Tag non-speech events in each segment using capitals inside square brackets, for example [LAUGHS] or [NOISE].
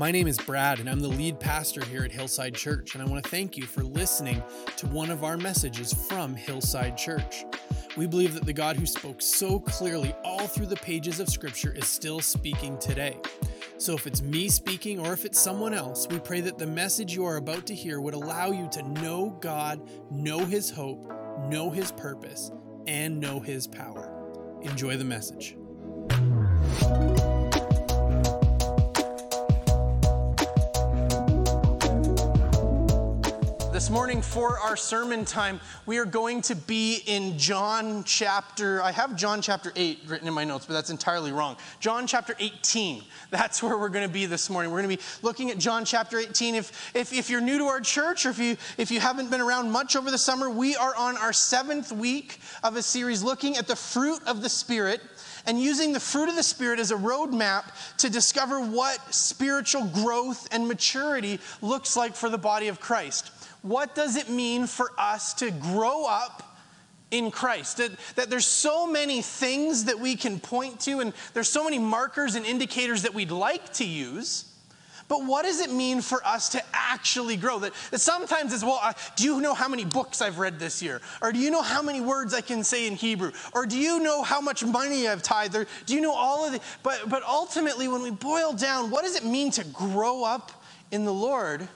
My name is Brad, and I'm the lead pastor here at Hillside Church, and I want to thank you for listening to one of our messages from Hillside Church. We believe that the God who spoke so clearly all through the pages of Scripture is still speaking today. So, if it's me speaking or if it's someone else, we pray that the message you are about to hear would allow you to know God, know His hope, know His purpose, and know His power. Enjoy the message. This morning, for our sermon time, we are going to be in John chapter, I have John chapter 8 written in my notes, but that's entirely wrong. John chapter 18. That's where we're going to be this morning. We're going to be looking at John chapter 18. If, if, if you're new to our church or if you, if you haven't been around much over the summer, we are on our seventh week of a series looking at the fruit of the Spirit and using the fruit of the Spirit as a roadmap to discover what spiritual growth and maturity looks like for the body of Christ what does it mean for us to grow up in Christ? That, that there's so many things that we can point to, and there's so many markers and indicators that we'd like to use. But what does it mean for us to actually grow? That, that sometimes it's, well, uh, do you know how many books I've read this year? Or do you know how many words I can say in Hebrew? Or do you know how much money I've tithed? Or do you know all of the, but, but ultimately, when we boil down, what does it mean to grow up in the Lord?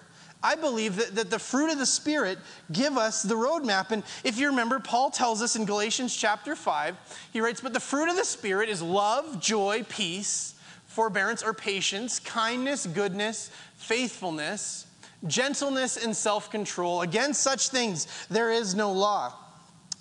I believe that, that the fruit of the Spirit give us the roadmap. And if you remember, Paul tells us in Galatians chapter 5, he writes, But the fruit of the Spirit is love, joy, peace, forbearance or patience, kindness, goodness, faithfulness, gentleness, and self control. Against such things there is no law.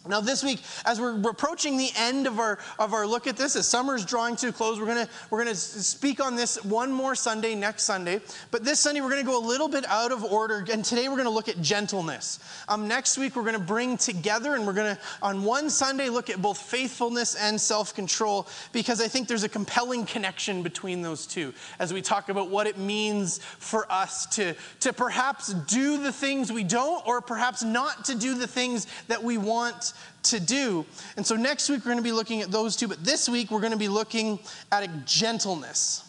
Now, this week, as we're approaching the end of our, of our look at this, as summer's drawing to a close, we're going we're gonna speak on this one more Sunday, next Sunday. But this Sunday, we're going to go a little bit out of order. And today, we're going to look at gentleness. Um, next week, we're going to bring together and we're going to, on one Sunday, look at both faithfulness and self control because I think there's a compelling connection between those two as we talk about what it means for us to, to perhaps do the things we don't or perhaps not to do the things that we want to do. And so next week we're going to be looking at those two, but this week we're going to be looking at gentleness.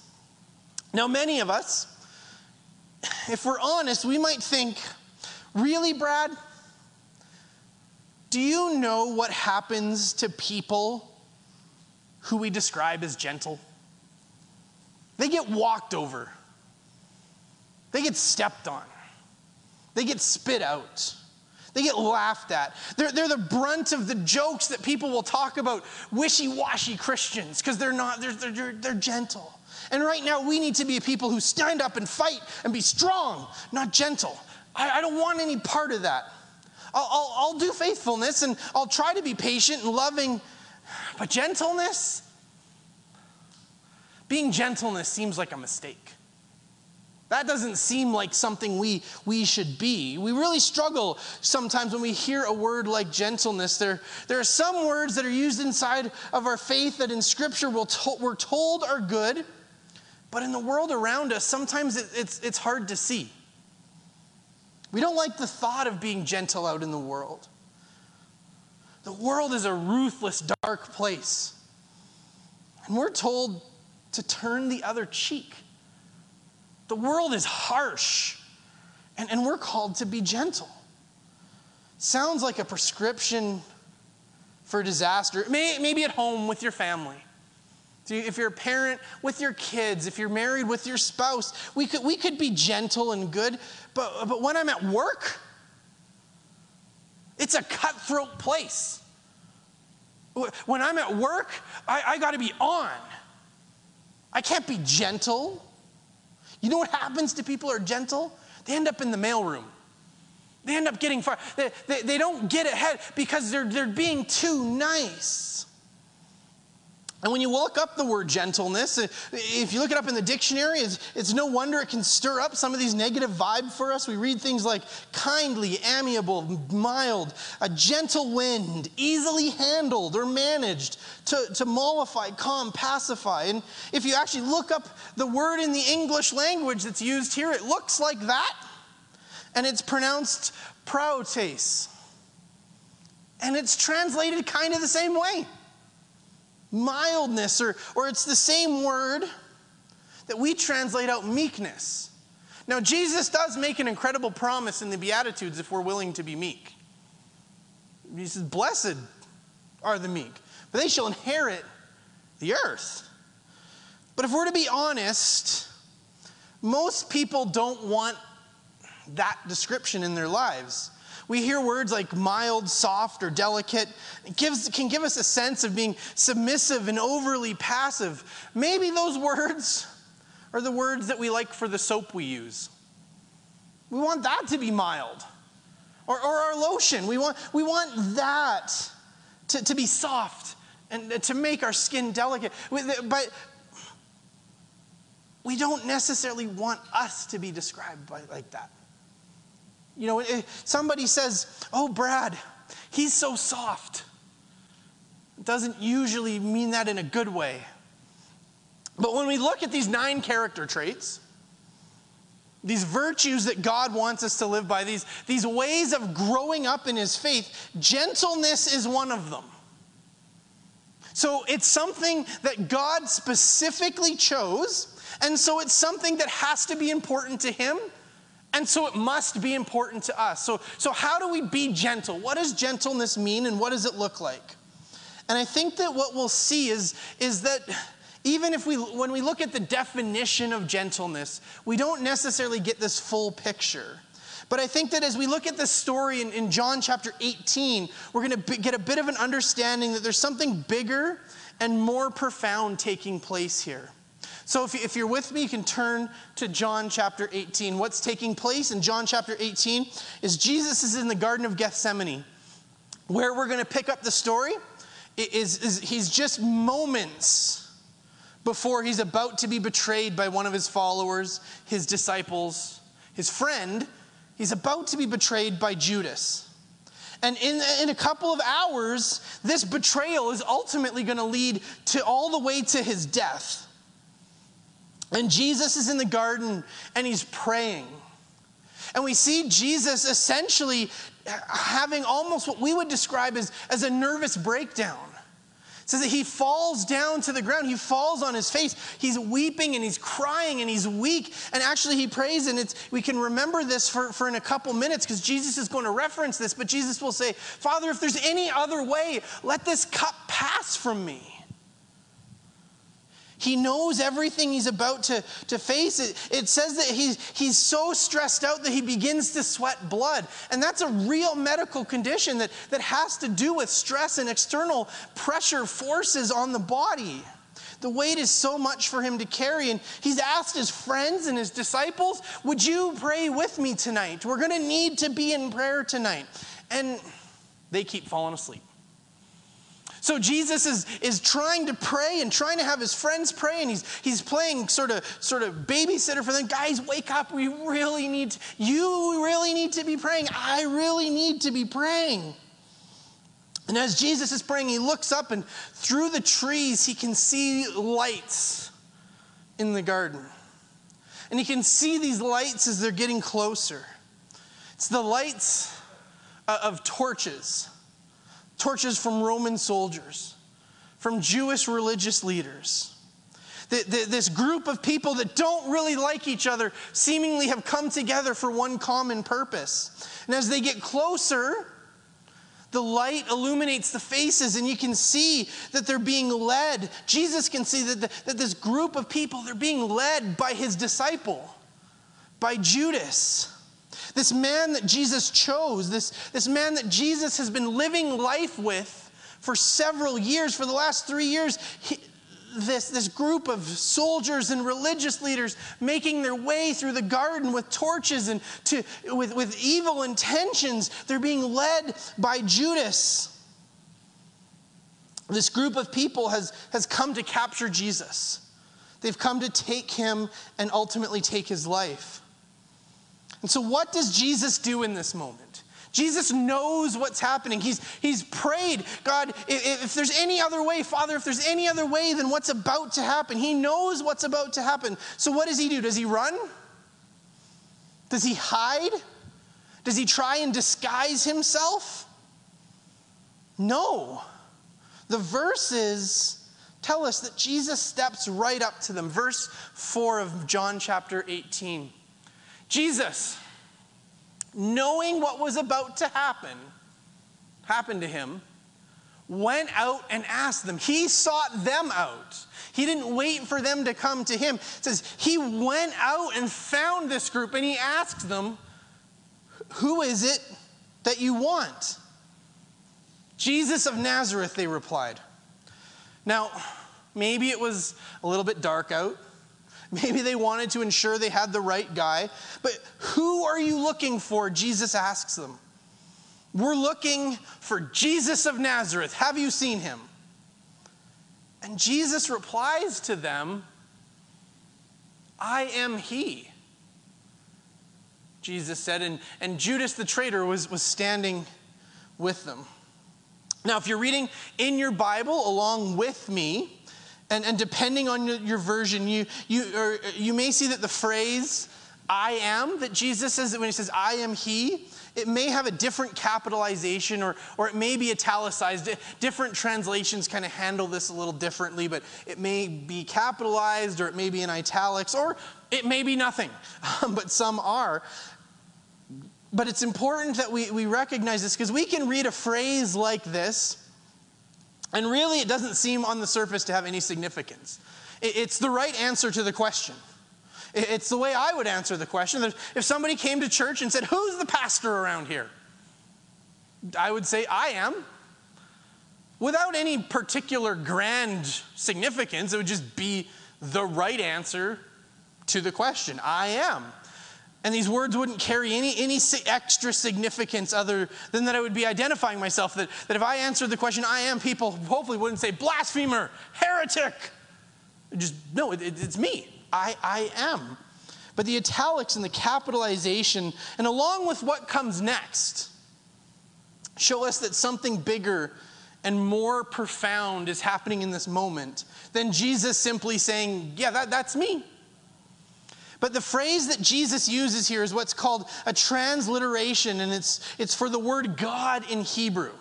Now, many of us, if we're honest, we might think, really, Brad? Do you know what happens to people who we describe as gentle? They get walked over, they get stepped on, they get spit out. They get laughed at. They're, they're the brunt of the jokes that people will talk about wishy washy Christians because they're not, they're, they're, they're gentle. And right now, we need to be people who stand up and fight and be strong, not gentle. I, I don't want any part of that. I'll, I'll, I'll do faithfulness and I'll try to be patient and loving, but gentleness, being gentleness seems like a mistake. That doesn't seem like something we, we should be. We really struggle sometimes when we hear a word like gentleness. There, there are some words that are used inside of our faith that in Scripture we'll to, we're told are good, but in the world around us, sometimes it, it's, it's hard to see. We don't like the thought of being gentle out in the world. The world is a ruthless, dark place. And we're told to turn the other cheek. The world is harsh, and, and we're called to be gentle. Sounds like a prescription for disaster. maybe at home with your family. If you're a parent with your kids, if you're married with your spouse, we could, we could be gentle and good, but, but when I'm at work, it's a cutthroat place. When I'm at work, I, I got to be on. I can't be gentle. You know what happens to people who are gentle? They end up in the mailroom. They end up getting far. They, they, they don't get ahead because they're, they're being too nice. And when you look up the word gentleness, uh, if you look it up in the dictionary, it's, it's, no wonder it can stir up some of these negative vibes for us. We read things like kindly, amiable, mild, a gentle wind, easily handled or managed, to, to mollify, calm, pacify. And if you actually look up the word in the English language that's used here, it looks like that. And it's pronounced praotes. And it's translated kind of the same way mildness, or, or it's the same word that we translate out meekness. Now, Jesus does make an incredible promise in the Beatitudes if we're willing to be meek. He says, Blessed are the meek, for they shall inherit the earth. But if we're to be honest, most people don't want that description in their lives. We hear words like mild, soft, or delicate. It gives, can give us a sense of being submissive and overly passive. Maybe those words are the words that we like for the soap we use. We want that to be mild. Or, or our lotion. We want, we want that to, to be soft and to make our skin delicate. But we don't necessarily want us to be described by, like that. You know, eh, somebody says, Oh, Brad, he's so soft. It doesn't usually mean that in a good way. But when we look at these nine character traits, these virtues that God wants us to live by, these, these ways of growing up in his faith, gentleness is one of them. So it's something that God specifically chose, and so it's something that has to be important to him, and so it must be important to us. So, so how do we be gentle? What does gentleness mean, and what does it look like? And I think that what we'll see is, is that even if we, when we look at the definition of gentleness, we don't necessarily get this full picture. But I think that as we look at this story in, in John chapter 18, we're going to get a bit of an understanding that there's something bigger and more profound taking place here. So if, you're with me, you can turn to John chapter 18. What's taking place in John chapter 18 is Jesus is in the Garden of Gethsemane. Where we're going to pick up the story is, is he's just moments before he's about to be betrayed by one of his followers, his disciples, his friend. He's about to be betrayed by Judas. And in, in a couple of hours, this betrayal is ultimately going to lead to all the way to his death. And Jesus is in the garden and he's praying. And we see Jesus essentially having almost what we would describe as, as a nervous breakdown. It says that he falls down to the ground. He falls on his face. He's weeping and he's crying and he's weak. And actually, he prays, and it's, we can remember this for, for in a couple minutes because Jesus is going to reference this. But Jesus will say, Father, if there's any other way, let this cup pass from me. He knows everything he's about to, to face. It, it says that he's, he's so stressed out that he begins to sweat blood. And that's a real medical condition that, that has to do with stress and external pressure forces on the body. The weight is so much for him to carry. And he's asked his friends and his disciples, Would you pray with me tonight? We're going to need to be in prayer tonight. And they keep falling asleep. So Jesus is, is trying to pray and trying to have his friends pray, and he's, he's playing sort of, sort of babysitter for them. Guys, wake up. We really need, to, you really need to be praying. I really need to be praying. And as Jesus is praying, he looks up, and through the trees, he can see lights in the garden. And he can see these lights as they're getting closer. It's the lights uh, of torches torches from Roman soldiers, from Jewish religious leaders. This group of people that don't really like each other seemingly have come together for one common purpose. And as they get closer, the light illuminates the faces, and you can see that they're being led. Jesus can see that, the, that this group of people, they're being led by his disciple, by Judas. This man that Jesus chose, this, this man that Jesus has been living life with for several years, for the last three years, he, this, this group of soldiers and religious leaders making their way through the garden with torches and to, with, with evil intentions. They're being led by Judas. This group of people has, has come to capture Jesus. They've come to take him and ultimately take his life. And so, what does Jesus do in this moment? Jesus knows what's happening. He's, he's prayed, God, if, if, there's any other way, Father, if there's any other way than what's about to happen, He knows what's about to happen. So, what does He do? Does He run? Does He hide? Does He try and disguise Himself? No. The verses tell us that Jesus steps right up to them. Verse 4 of John chapter 18. Jesus, knowing what was about to happen, happened to him, went out and asked them. He sought them out. He didn't wait for them to come to him. It says he went out and found this group and he asked them, Who is it that you want? Jesus of Nazareth, they replied. Now, maybe it was a little bit dark out. Maybe they wanted to ensure they had the right guy. But who are you looking for? Jesus asks them. We're looking for Jesus of Nazareth. Have you seen him? And Jesus replies to them, I am he. Jesus said, and, and Judas the traitor was, was standing with them. Now, if you're reading in your Bible along with me, and, and depending on your, your version, you, you, or you may see that the phrase I am that Jesus says, that when he says, I am he, it may have a different capitalization or, or it may be italicized. Different translations kind of handle this a little differently, but it may be capitalized or it may be in italics or it may be nothing, [LAUGHS] but some are. But it's important that we, we recognize this because we can read a phrase like this, and really it doesn't seem on the surface to have any significance. It's the right answer to the question. It's the way I would answer the question. If somebody came to church and said, Who's the pastor around here? I would say, I am. Without any particular grand significance, it would just be the right answer to the question I am. And these words wouldn't carry any, any extra significance other than that I would be identifying myself. That, that if I answered the question, I am, people hopefully wouldn't say blasphemer, heretic. Just, no, it, it's me. I, I am. But the italics and the capitalization, and along with what comes next, show us that something bigger and more profound is happening in this moment than Jesus simply saying, Yeah, that, that's me. But the phrase that Jesus uses here is what's called a transliteration, and it's, it's for the word God in Hebrew.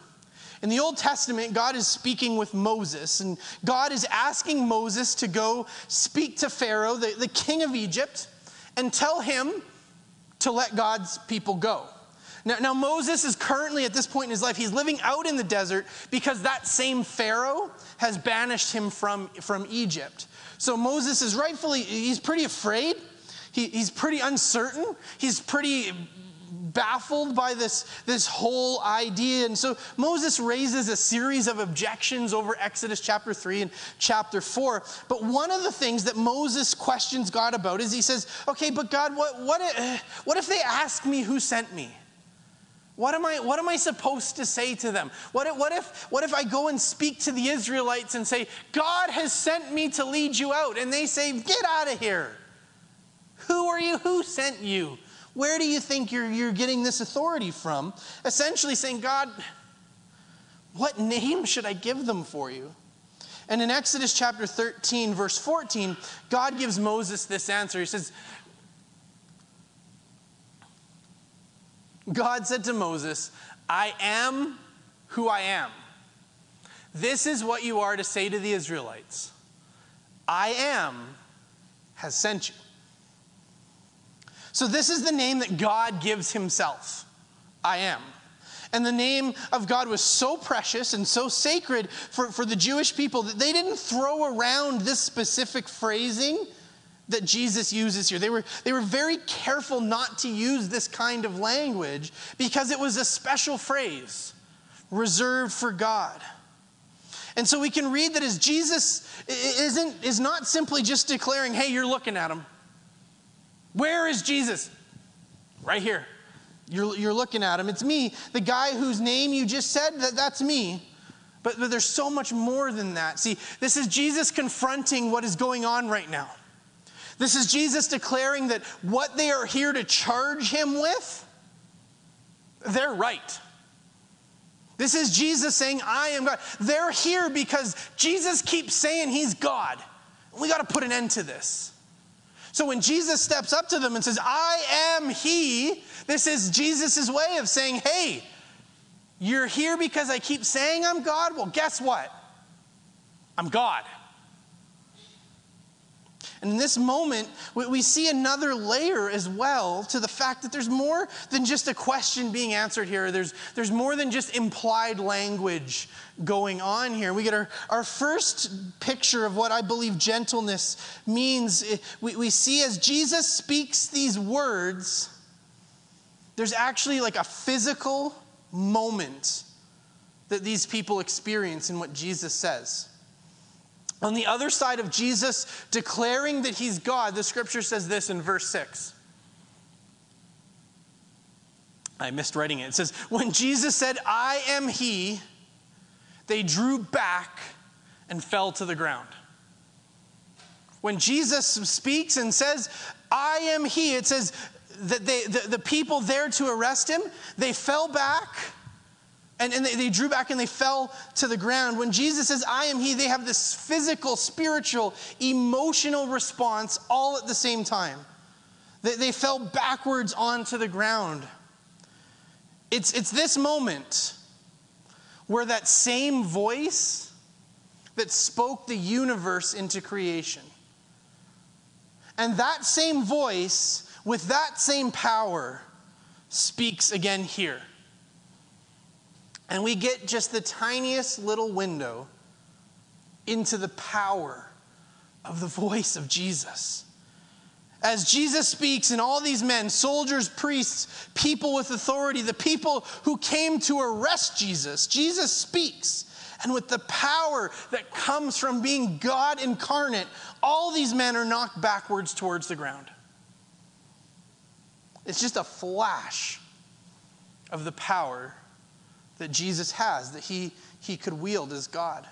In the Old Testament, God is speaking with Moses, and God is asking Moses to go speak to Pharaoh, the, the king of Egypt, and tell him to let God's people go. Now, now, Moses is currently at this point in his life, he's living out in the desert because that same Pharaoh has banished him from, from Egypt. So Moses is rightfully, he's pretty afraid. He, he's pretty uncertain. He's pretty baffled by this, this whole idea. And so Moses raises a series of objections over Exodus chapter 3 and chapter 4. But one of the things that Moses questions God about is he says, Okay, but God, what, what, uh, what if they ask me who sent me? What am I, what am I supposed to say to them? What if, what, if, what if I go and speak to the Israelites and say, God has sent me to lead you out? And they say, Get out of here. Who are you? Who sent you? Where do you think you're, you're getting this authority from? Essentially saying, God, what name should I give them for you? And in Exodus chapter 13, verse 14, God gives Moses this answer. He says, God said to Moses, I am who I am. This is what you are to say to the Israelites I am has sent you. So, this is the name that God gives himself I am. And the name of God was so precious and so sacred for, for the Jewish people that they didn't throw around this specific phrasing that Jesus uses here. They were, they were very careful not to use this kind of language because it was a special phrase reserved for God. And so we can read that as Jesus isn't, is not simply just declaring, hey, you're looking at him. Where is Jesus? Right here. You're, you're looking at him. It's me, the guy whose name you just said, that, that's me. But, but there's so much more than that. See, this is Jesus confronting what is going on right now. This is Jesus declaring that what they are here to charge him with, they're right. This is Jesus saying, I am God. They're here because Jesus keeps saying he's God. We got to put an end to this. So when Jesus steps up to them and says, I am He, this is Jesus' way of saying, hey, you're here because I keep saying I'm God? Well, guess what? I'm God. And in this moment, we see another layer as well to the fact that there's more than just a question being answered here. There's, there's more than just implied language going on here. We get our, our first picture of what I believe gentleness means. We, we see as Jesus speaks these words, there's actually like a physical moment that these people experience in what Jesus says. On the other side of Jesus declaring that he's God, the scripture says this in verse 6. I missed writing it. It says, When Jesus said, I am he, they drew back and fell to the ground. When Jesus speaks and says, I am he, it says that they, the, the people there to arrest him, they fell back and, and they, they, drew back and they fell to the ground. When Jesus says, I am He, they have this physical, spiritual, emotional response all at the same time. They, they fell backwards onto the ground. It's, it's this moment where that same voice that spoke the universe into creation, and that same voice with that same power speaks again here. And we get just the tiniest little window into the power of the voice of Jesus. As Jesus speaks, and all these men, soldiers, priests, people with authority, the people who came to arrest Jesus, Jesus speaks. And with the power that comes from being God incarnate, all these men are knocked backwards towards the ground. It's just a flash of the power that Jesus has, that he, he could wield as God.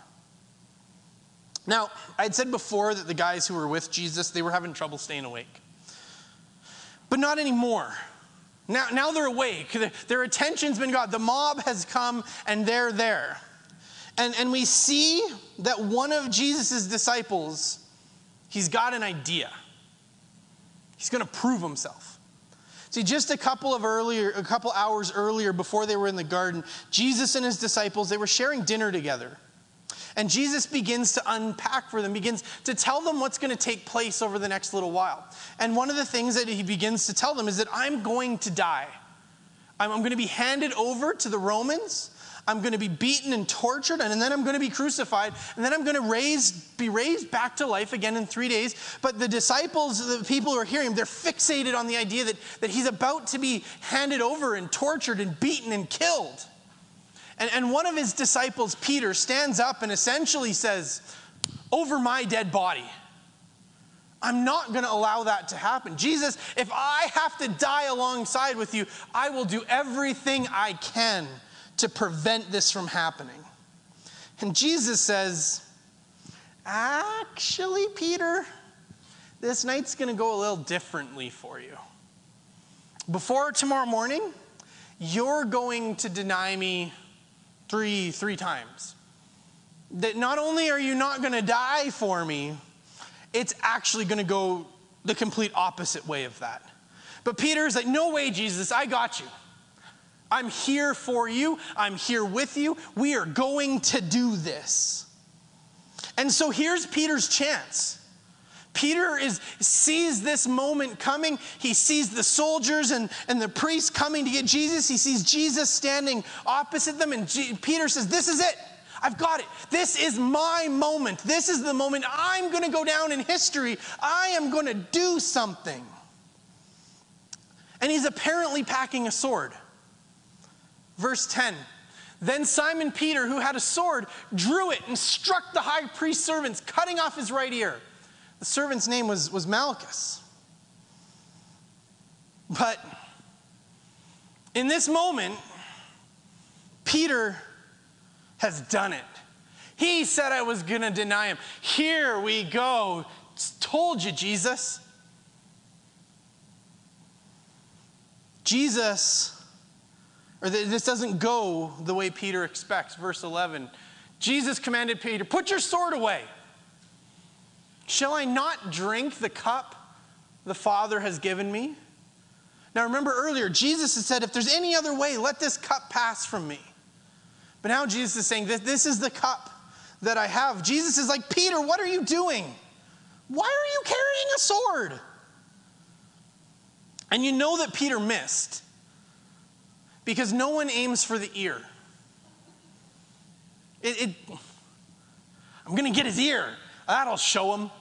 Now, I'd said before that the guys who were with Jesus, they were having trouble staying awake. But not anymore. Now, now they're awake. Their attention's been got. The mob has come and they're there. And, and we see that one of Jesus' disciples, he's got an idea. He's going to prove himself. See, just a couple of earlier, a couple hours earlier before they were in the garden, Jesus and his disciples, they were sharing dinner together. And Jesus begins to unpack for them, begins to tell them what's going to take place over the next little while. And one of the things that he begins to tell them is that I'm going to die. I'm, I'm going to be handed over to the Romans. I'm going to be beaten and tortured, and then I'm going to be crucified, and then I'm going to raise, be raised back to life again in three days. But the disciples, the people who are hearing him, they're fixated on the idea that, that he's about to be handed over and tortured and beaten and killed. And, and one of his disciples, Peter, stands up and essentially says, Over my dead body. I'm not going to allow that to happen. Jesus, if I have to die alongside with you, I will do everything I can to prevent this from happening. And Jesus says, Actually, Peter, this night's going to go a little differently for you. Before tomorrow morning, you're going to deny me three, three times. That not only are you not going to die for me, it's actually going to go the complete opposite way of that. But Peter's like, No way, Jesus, I got you. I'm here for you. I'm here with you. We are going to do this. And so here's Peter's chance. Peter is, sees this moment coming. He sees the soldiers and, and the priests coming to get Jesus. He sees Jesus standing opposite them. And G- Peter says, This is it. I've got it. This is my moment. This is the moment I'm going to go down in history. I am going to do something. And he's apparently packing a sword. Verse 10 Then Simon Peter, who had a sword, drew it and struck the high priest's servants, cutting off his right ear. The servant's name was, was Malchus. But in this moment, Peter has done it. He said I was going to deny him. Here we go. Told you, Jesus. Jesus or this doesn't go the way Peter expects. Verse 11 Jesus commanded Peter, Put your sword away. Shall I not drink the cup the Father has given me? Now remember earlier, Jesus had said, If there's any other way, let this cup pass from me. But now Jesus is saying, This, this is the cup that I have. Jesus is like, Peter, what are you doing? Why are you carrying a sword? And you know that Peter missed because no one aims for the ear. It, it, I'm going to get his ear. That'll show him.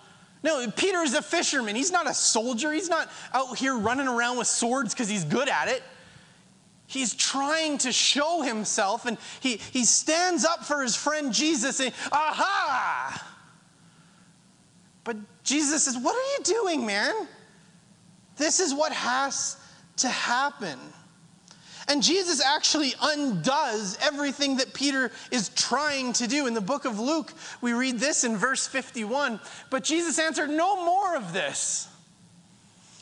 No, Peter is a fisherman. He's not a soldier. He's not out here running around with swords because he's good at it. He's trying to show himself, and he, he stands up for his friend Jesus and, aha! But Jesus says, What are you doing, man? This is what has to happen. And Jesus actually undoes everything that Peter is trying to do. In the book of Luke, we read this in verse 51 But Jesus answered, No more of this.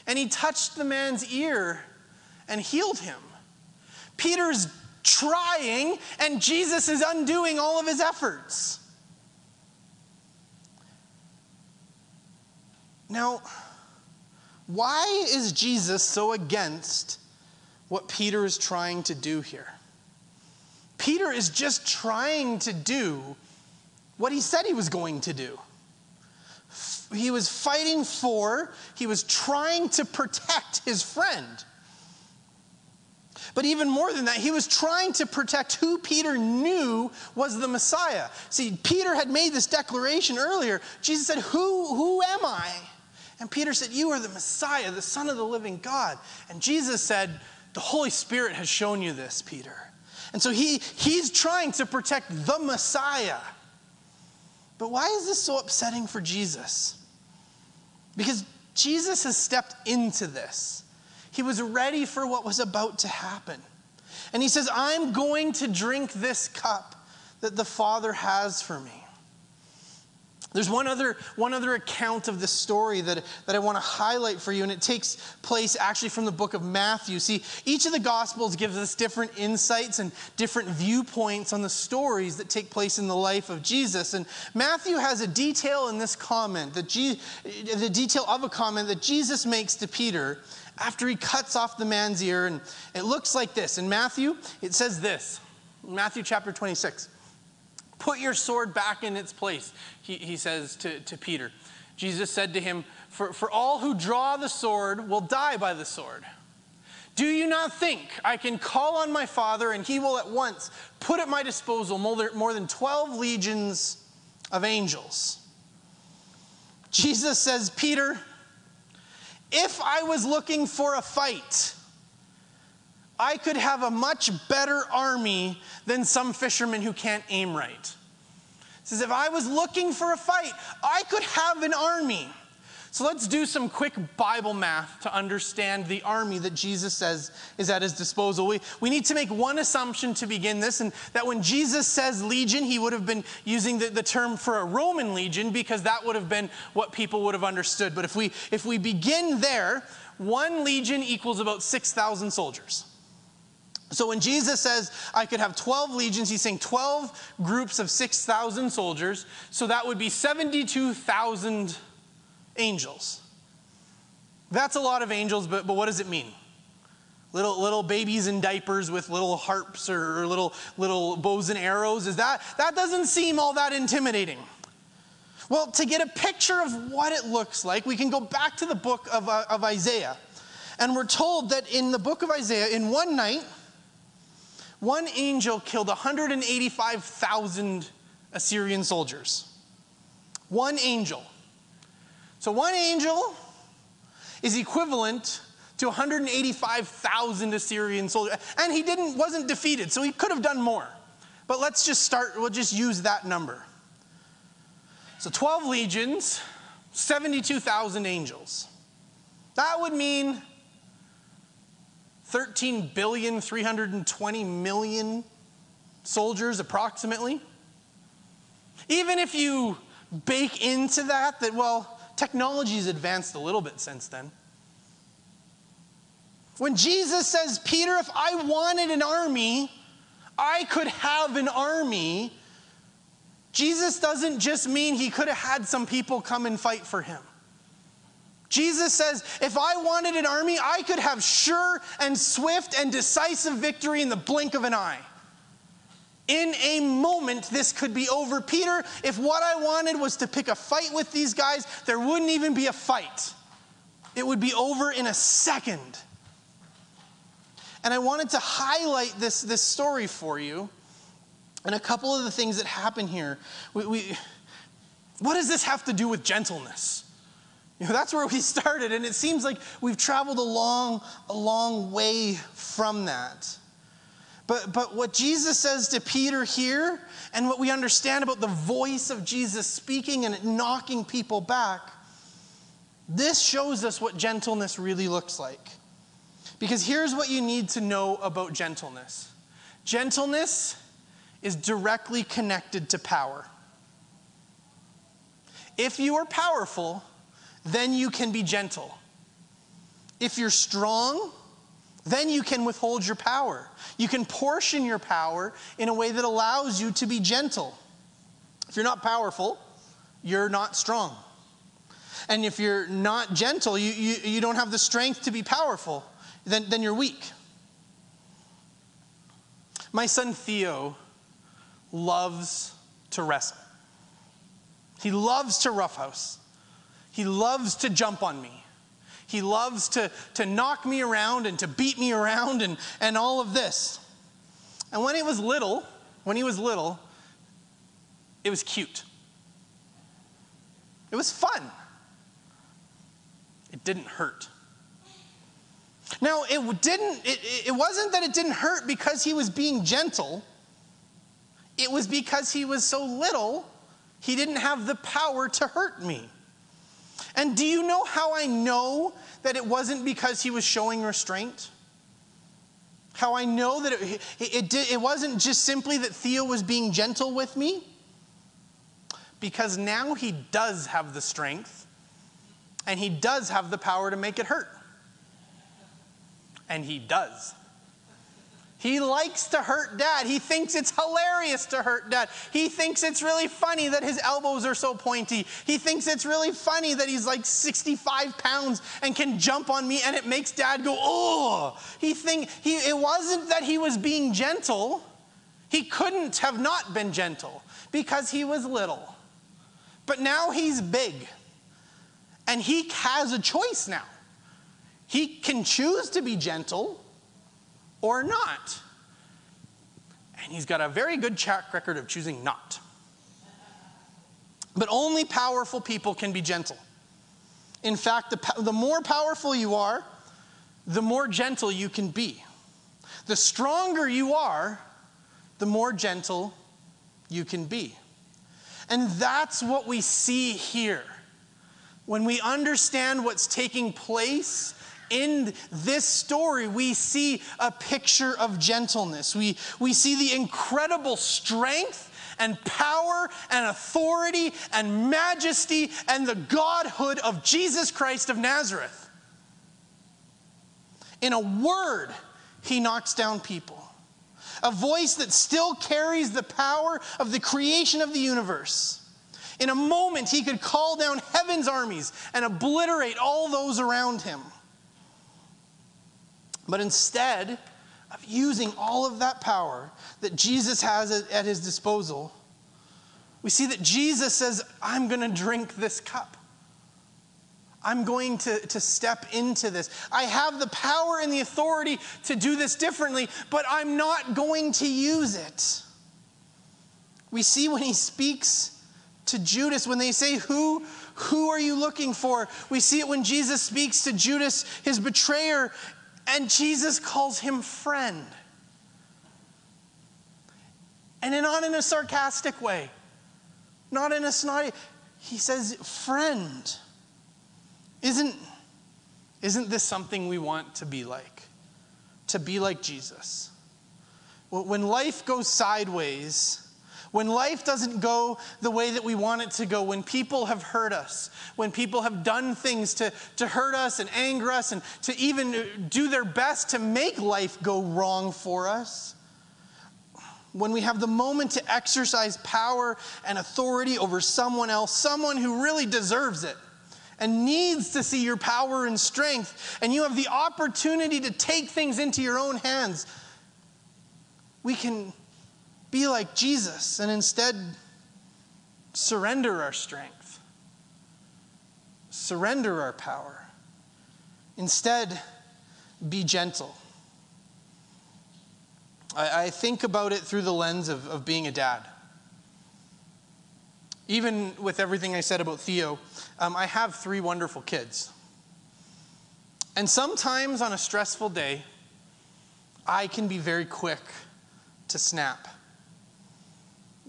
And he touched the man's ear and healed him. Peter's trying, and Jesus is undoing all of his efforts. Now, why is Jesus so against what Peter is trying to do here. Peter is just trying to do what he said he was going to do. He was fighting for, he was trying to protect his friend. But even more than that, he was trying to protect who Peter knew was the Messiah. See, Peter had made this declaration earlier. Jesus said, Who, who am I? And Peter said, You are the Messiah, the Son of the living God. And Jesus said, the Holy Spirit has shown you this, Peter. And so he, he's trying to protect the Messiah. But why is this so upsetting for Jesus? Because Jesus has stepped into this. He was ready for what was about to happen. And he says, I'm going to drink this cup that the Father has for me. There's one other, one other account of this story that, that I want to highlight for you, and it takes place actually from the book of Matthew. See, each of the Gospels gives us different insights and different viewpoints on the stories that take place in the life of Jesus. And Matthew has a detail in this comment, that Je- the detail of a comment that Jesus makes to Peter after he cuts off the man's ear. And it looks like this. In Matthew, it says this Matthew chapter 26. Put your sword back in its place, he, he says to, to Peter. Jesus said to him, for, for all who draw the sword will die by the sword. Do you not think I can call on my Father and he will at once put at my disposal more than 12 legions of angels? Jesus says, Peter, if I was looking for a fight, I could have a much better army than some fishermen who can't aim right. He says, if I was looking for a fight, I could have an army. So let's do some quick Bible math to understand the army that Jesus says is at his disposal. We, we need to make one assumption to begin this, and that when Jesus says legion, he would have been using the, the term for a Roman legion because that would have been what people would have understood. But if we, if we begin there, one legion equals about 6,000 soldiers. So when Jesus says, I could have 12 legions, he's saying 12 groups of 6,000 soldiers. So that would be 72,000 angels. That's a lot of angels, but, but what does it mean? Little, little babies in diapers with little harps or, or little, little bows and arrows. Is that, that doesn't seem all that intimidating. Well, to get a picture of what it looks like, we can go back to the book of, uh, of Isaiah. And we're told that in the book of Isaiah, in one night, one angel killed 185,000 Assyrian soldiers. One angel. So one angel is equivalent to 185,000 Assyrian soldiers. And he didn't wasn't defeated, so he could have done more. But let's just start, we'll just use that number. So 12 legions, 72,000 angels. That would mean 13 billion, 320 million soldiers approximately. Even if you bake into that, that, well, technology's advanced a little bit since then. When Jesus says, Peter, if I wanted an army, I could have an army, Jesus doesn't just mean he could have had some people come and fight for him. Jesus says, if I wanted an army, I could have sure and swift and decisive victory in the blink of an eye. In a moment, this could be over. Peter, if what I wanted was to pick a fight with these guys, there wouldn't even be a fight. It would be over in a second. And I wanted to highlight this, this story for you and a couple of the things that happen here. We, we, what does this have to do with gentleness? [LAUGHS] You know, that's where we started, and it seems like we've traveled a long, a long way from that. But, but what Jesus says to Peter here, and what we understand about the voice of Jesus speaking and knocking people back, this shows us what gentleness really looks like. Because here's what you need to know about gentleness gentleness is directly connected to power. If you are powerful, then you can be gentle. If you're strong, then you can withhold your power. You can portion your power in a way that allows you to be gentle. If you're not powerful, you're not strong. And if you're not gentle, you, you, you don't have the strength to be powerful, then, then you're weak. My son Theo loves to wrestle. He loves to roughhouse. He loves to jump on me. He loves to, to knock me around and to beat me around and, and all of this. And when he was little, when he was little, it was cute. It was fun. It didn't hurt. Now, it didn't, it, it wasn't that it didn't hurt because he was being gentle. It was because he was so little, he didn't have the power to hurt me. And do you know how I know that it wasn't because he was showing restraint? How I know that it, it, it, it wasn't just simply that Theo was being gentle with me? Because now he does have the strength and he does have the power to make it hurt. And he does. He likes to hurt dad. He thinks it's hilarious to hurt dad. He thinks it's really funny that his elbows are so pointy. He thinks it's really funny that he's like 65 pounds and can jump on me and it makes dad go, oh. He think he it wasn't that he was being gentle. He couldn't have not been gentle because he was little. But now he's big. And he has a choice now. He can choose to be gentle or not. And he's got a very good track record of choosing not. But only powerful people can be gentle. In fact, the, the more powerful you are, the more gentle you can be. The stronger you are, the more gentle you can be. And that's what we see here. When we understand what's taking place in this story, we see a picture of gentleness. We, we see the incredible strength and power and authority and majesty and the godhood of Jesus Christ of Nazareth. In a word, he knocks down people. A voice that still carries the power of the creation of the universe. In a moment, he could call down heaven's armies and obliterate all those around him. But instead of using all of that power that Jesus has at his disposal, we see that Jesus says, I'm going to drink this cup. I'm going to, to step into this. I have the power and the authority to do this differently, but I'm not going to use it. We see when he speaks to Judas, when they say, Who, who are you looking for? We see it when Jesus speaks to Judas, his betrayer, and Jesus calls him friend. And not in a sarcastic way, not in a snotty, he says, friend. Isn't, isn't this something we want to be like? To be like Jesus. When life goes sideways, when life doesn't go the way that we want it to go, when people have hurt us, when people have done things to, to hurt us and anger us and to even do their best to make life go wrong for us, when we have the moment to exercise power and authority over someone else, someone who really deserves it and needs to see your power and strength, and you have the opportunity to take things into your own hands, we can be like Jesus and instead surrender our strength, surrender our power. Instead, be gentle. I, I think about it through the lens of, of being a dad. Even with everything I said about Theo, um, I have three wonderful kids. And sometimes on a stressful day, I can be very quick to snap.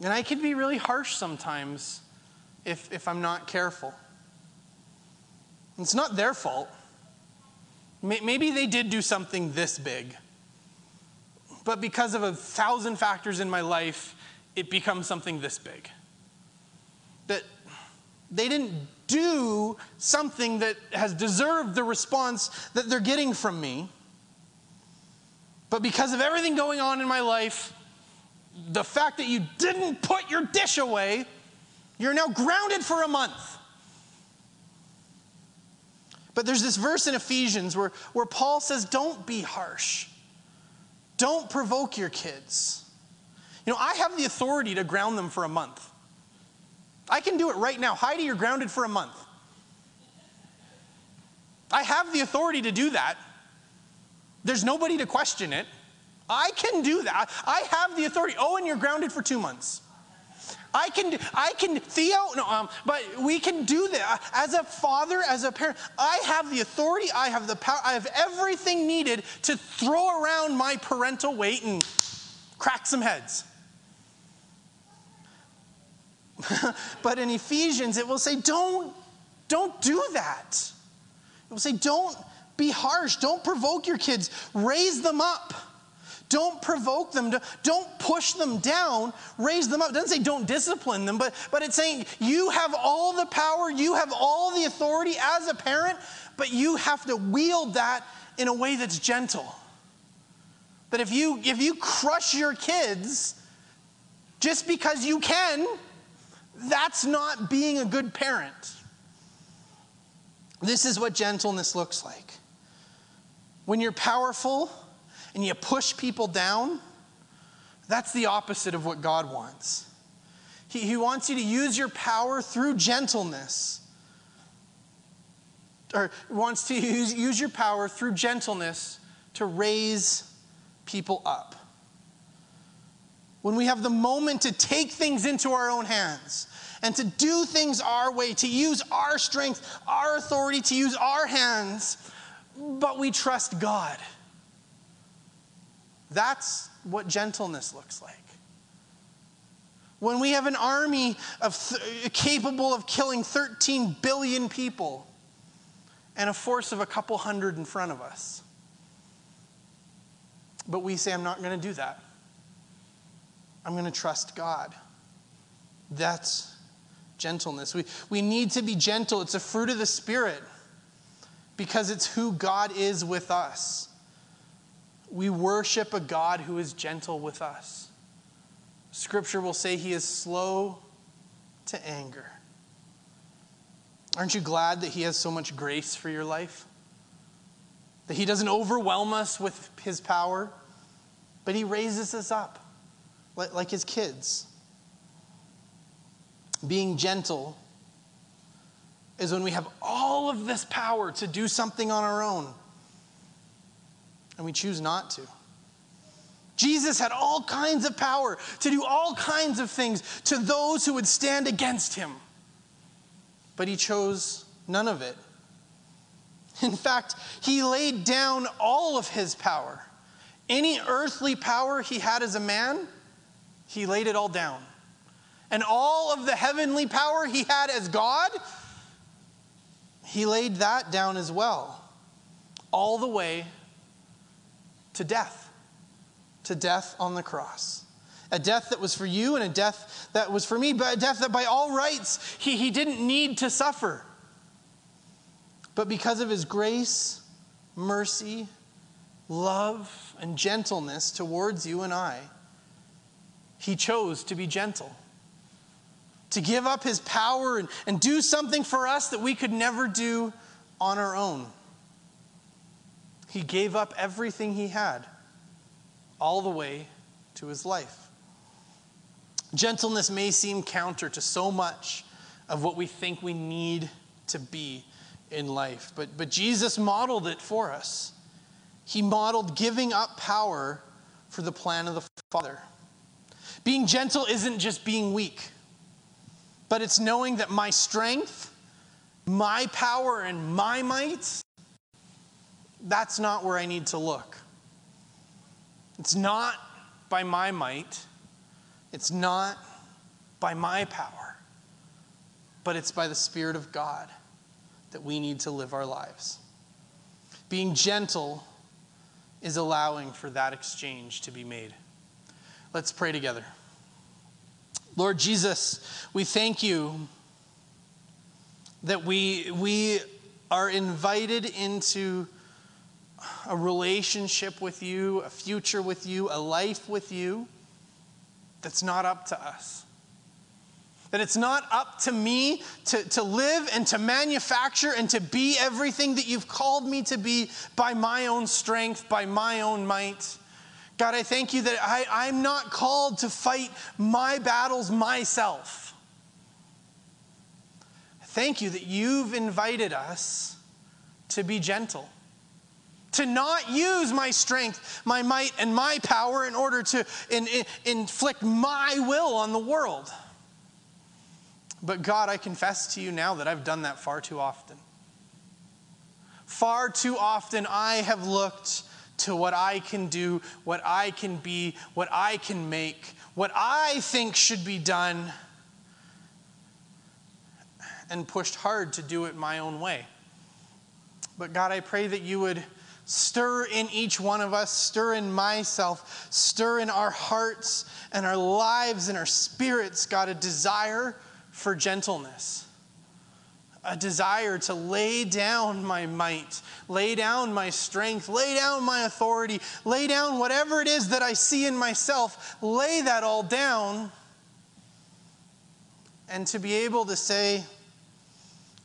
And I can be really harsh sometimes if, if I'm not careful. It's not their fault. Maybe they did do something this big. But because of a thousand factors in my life, it becomes something this big. That they didn't do something that has deserved the response that they're getting from me. But because of everything going on in my life, the fact that you didn't put your dish away, you're now grounded for a month. But there's this verse in Ephesians where, where Paul says, Don't be harsh. Don't provoke your kids. You know, I have the authority to ground them for a month. I can do it right now. Heidi, you're grounded for a month. I have the authority to do that. There's nobody to question it. I can do that. I have the authority. Oh, and you're grounded for two months. I can, I can, Theo, no, um, but we can do that. As a father, as a parent, I have the authority, I have the power, I have everything needed to throw around my parental weight and crack some heads. [LAUGHS] but in Ephesians, it will say, don't, don't do that. It will say, don't be harsh, don't provoke your kids, raise them up. Don't provoke them. Don't push them down. Raise them up. It doesn't say don't discipline them, but, but it's saying you have all the power, you have all the authority as a parent, but you have to wield that in a way that's gentle. That if you if you crush your kids just because you can, that's not being a good parent. This is what gentleness looks like. When you're powerful, and you push people down, that's the opposite of what God wants. He, he wants you to use your power through gentleness. Or wants to [LAUGHS] use, use your power through gentleness to raise people up. When we have the moment to take things into our own hands and to do things our way, to use our strength, our authority, to use our hands, but we trust God. That's what gentleness looks like. When we have an army of th- capable of killing 13 billion people and a force of a couple hundred in front of us. But we say, I'm not going to do that. I'm going to trust God. That's gentleness. We, we need to be gentle. It's a fruit of the Spirit because it's who God is with us we worship a God who is gentle with us. Scripture will say he is slow to anger. Aren't you glad that he has so much grace for your life? That he doesn't overwhelm us with his power, but he raises us up like his kids. Being gentle is when we have all of this power to do something on our own and we choose not to. Jesus had all kinds of power to do all kinds of things to those who would stand against him, but he chose none of it. In fact, he laid down all of his power. Any earthly power he had as a man, he laid it all down. And all of the heavenly power he had as God, he laid that down as well, all the way to death, to death on the cross. A death that was for you and a death that was for me, but a death that by all rights he, he didn't need to suffer. But because of his grace, mercy, love, and gentleness towards you and I, he chose to be gentle, to give up his power and, and do something for us that we could never do on our own. He gave up everything he had, all the way to his life. Gentleness may seem counter to so much of what we think we need to be in life, but, but Jesus modeled it for us. He modeled giving up power for the plan of the Father. Being gentle isn't just being weak, but it's knowing that my strength, my power, and my might, that's not where I need to look. It's not by my might, it's not by my power, but it's by the Spirit of God that we need to live our lives. Being gentle is allowing for that exchange to be made. Let's pray together. Lord Jesus, we thank you that we, we are invited into a relationship with you, a future with you, a life with you that's not up to us. That it's not up to me to, to live and to manufacture and to be everything that you've called me to be by my own strength, by my own might. God, I thank you that I, I'm not called to fight my battles myself. Thank you that you've invited us to be gentle, to not use my strength, my might, and my power in order to in, in, inflict my will on the world. But God, I confess to you now that I've done that far too often. Far too often, I have looked to what I can do, what I can be, what I can make, what I think should be done, and pushed hard to do it my own way. But God, I pray that you would stir in each one of us, stir in myself, stir in our hearts and our lives and our spirits, God, a desire for gentleness a desire to lay down my might, lay down my strength, lay down my authority, lay down whatever it is that I see in myself, lay that all down, and to be able to say,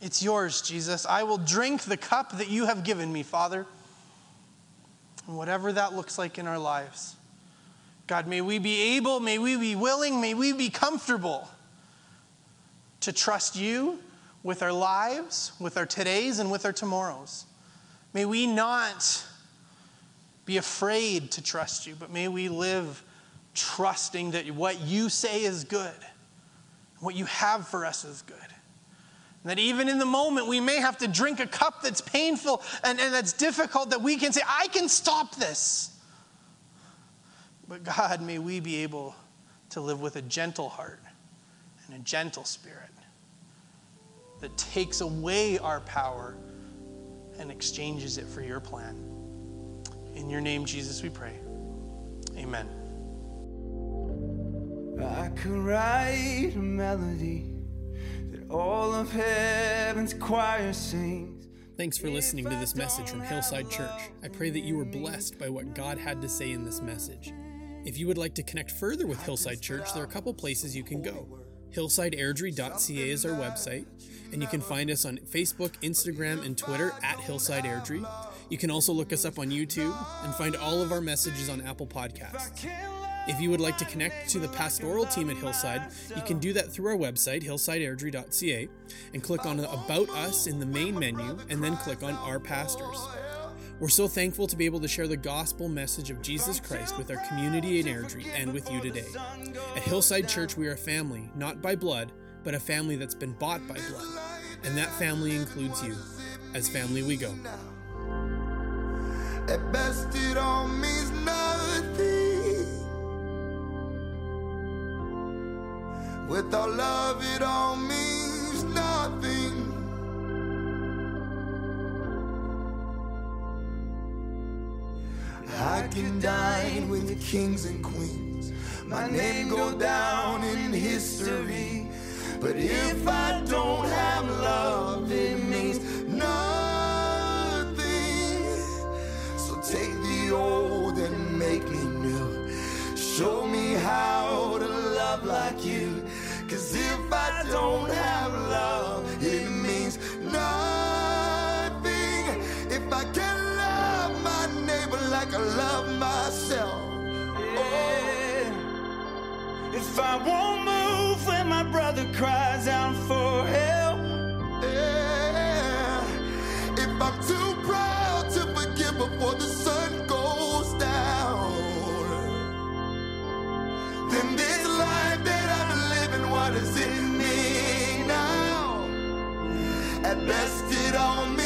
It's yours, Jesus. I will drink the cup that you have given me, Father. And whatever that looks like in our lives. God, may we be able, may we be willing, may we be comfortable to trust you with our lives, with our todays, and with our tomorrows. May we not be afraid to trust you, but may we live trusting that what you say is good, what you have for us is good. That even in the moment, we may have to drink a cup that's painful and, and that's difficult, that we can say, I can stop this. But God, may we be able to live with a gentle heart and a gentle spirit that takes away our power and exchanges it for your plan. In your name, Jesus, we pray. Amen. I could write a melody all of heaven's choir sings. Thanks for listening to this message from Hillside Church. I pray that you were blessed by what God had to say in this message. If you would like to connect further with Hillside Church, there are a couple places you can go. HillsideAirdrie.ca is our website, and you can find us on Facebook, Instagram, and Twitter at Hillside Airdrie. You can also look us up on YouTube and find all of our messages on Apple Podcasts. If you would like to connect to the pastoral team at Hillside, you can do that through our website, hillsideairdrie.ca, and click on About Us in the main menu, and then click on Our Pastors. We're so thankful to be able to share the gospel message of Jesus Christ with our community in Airdrie and with you today. At Hillside Church, we are a family, not by blood, but a family that's been bought by blood. And that family includes you. As family, we go. At best, it all means nothing. Without love, it all means nothing. I can dine with kings and queens. My name go down in history. But if I don't have love, it means nothing. So take the old and make me new. Show If I don't have love, it means nothing. If I can't love my neighbor like I love myself. Oh, If I won't move when my brother cries out for help. At best, it don't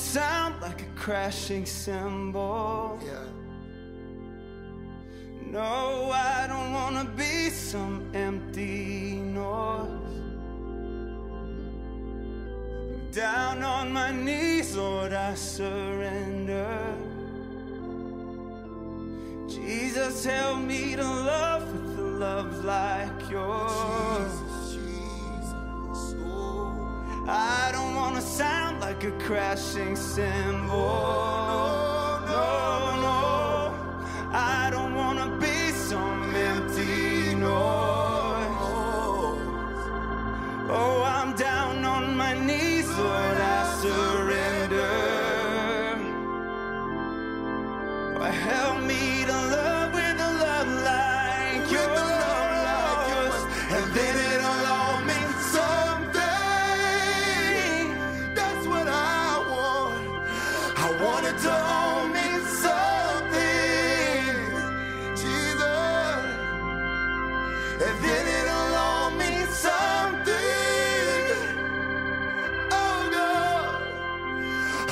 sound like a crashing cymbal. yeah. No, I don't wanna be some empty noise. Down on my knees, Lord, I surrender. Jesus, help me to love with a love like yours. Jesus. I don't wanna sound like a crashing cymbal.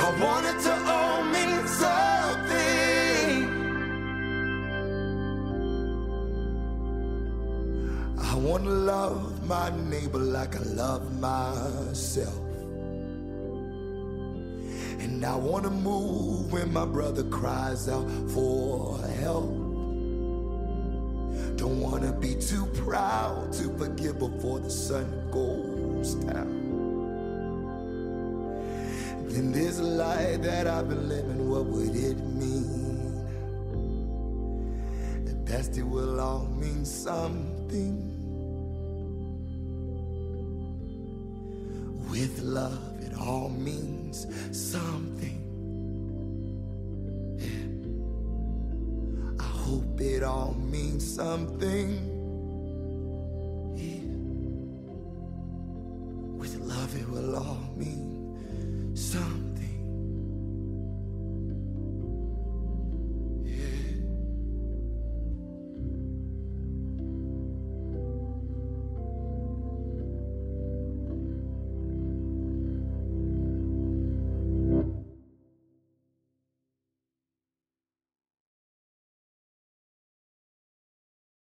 I want to all mean something. I want to love my neighbor like I love myself. And I want to move when my brother cries out for help. Don't want to be too proud to forgive before the sun goes down. Then this life that I've been living, what would it mean? At best, it will all mean something. With love, it all means something. Yeah. I hope it all means something.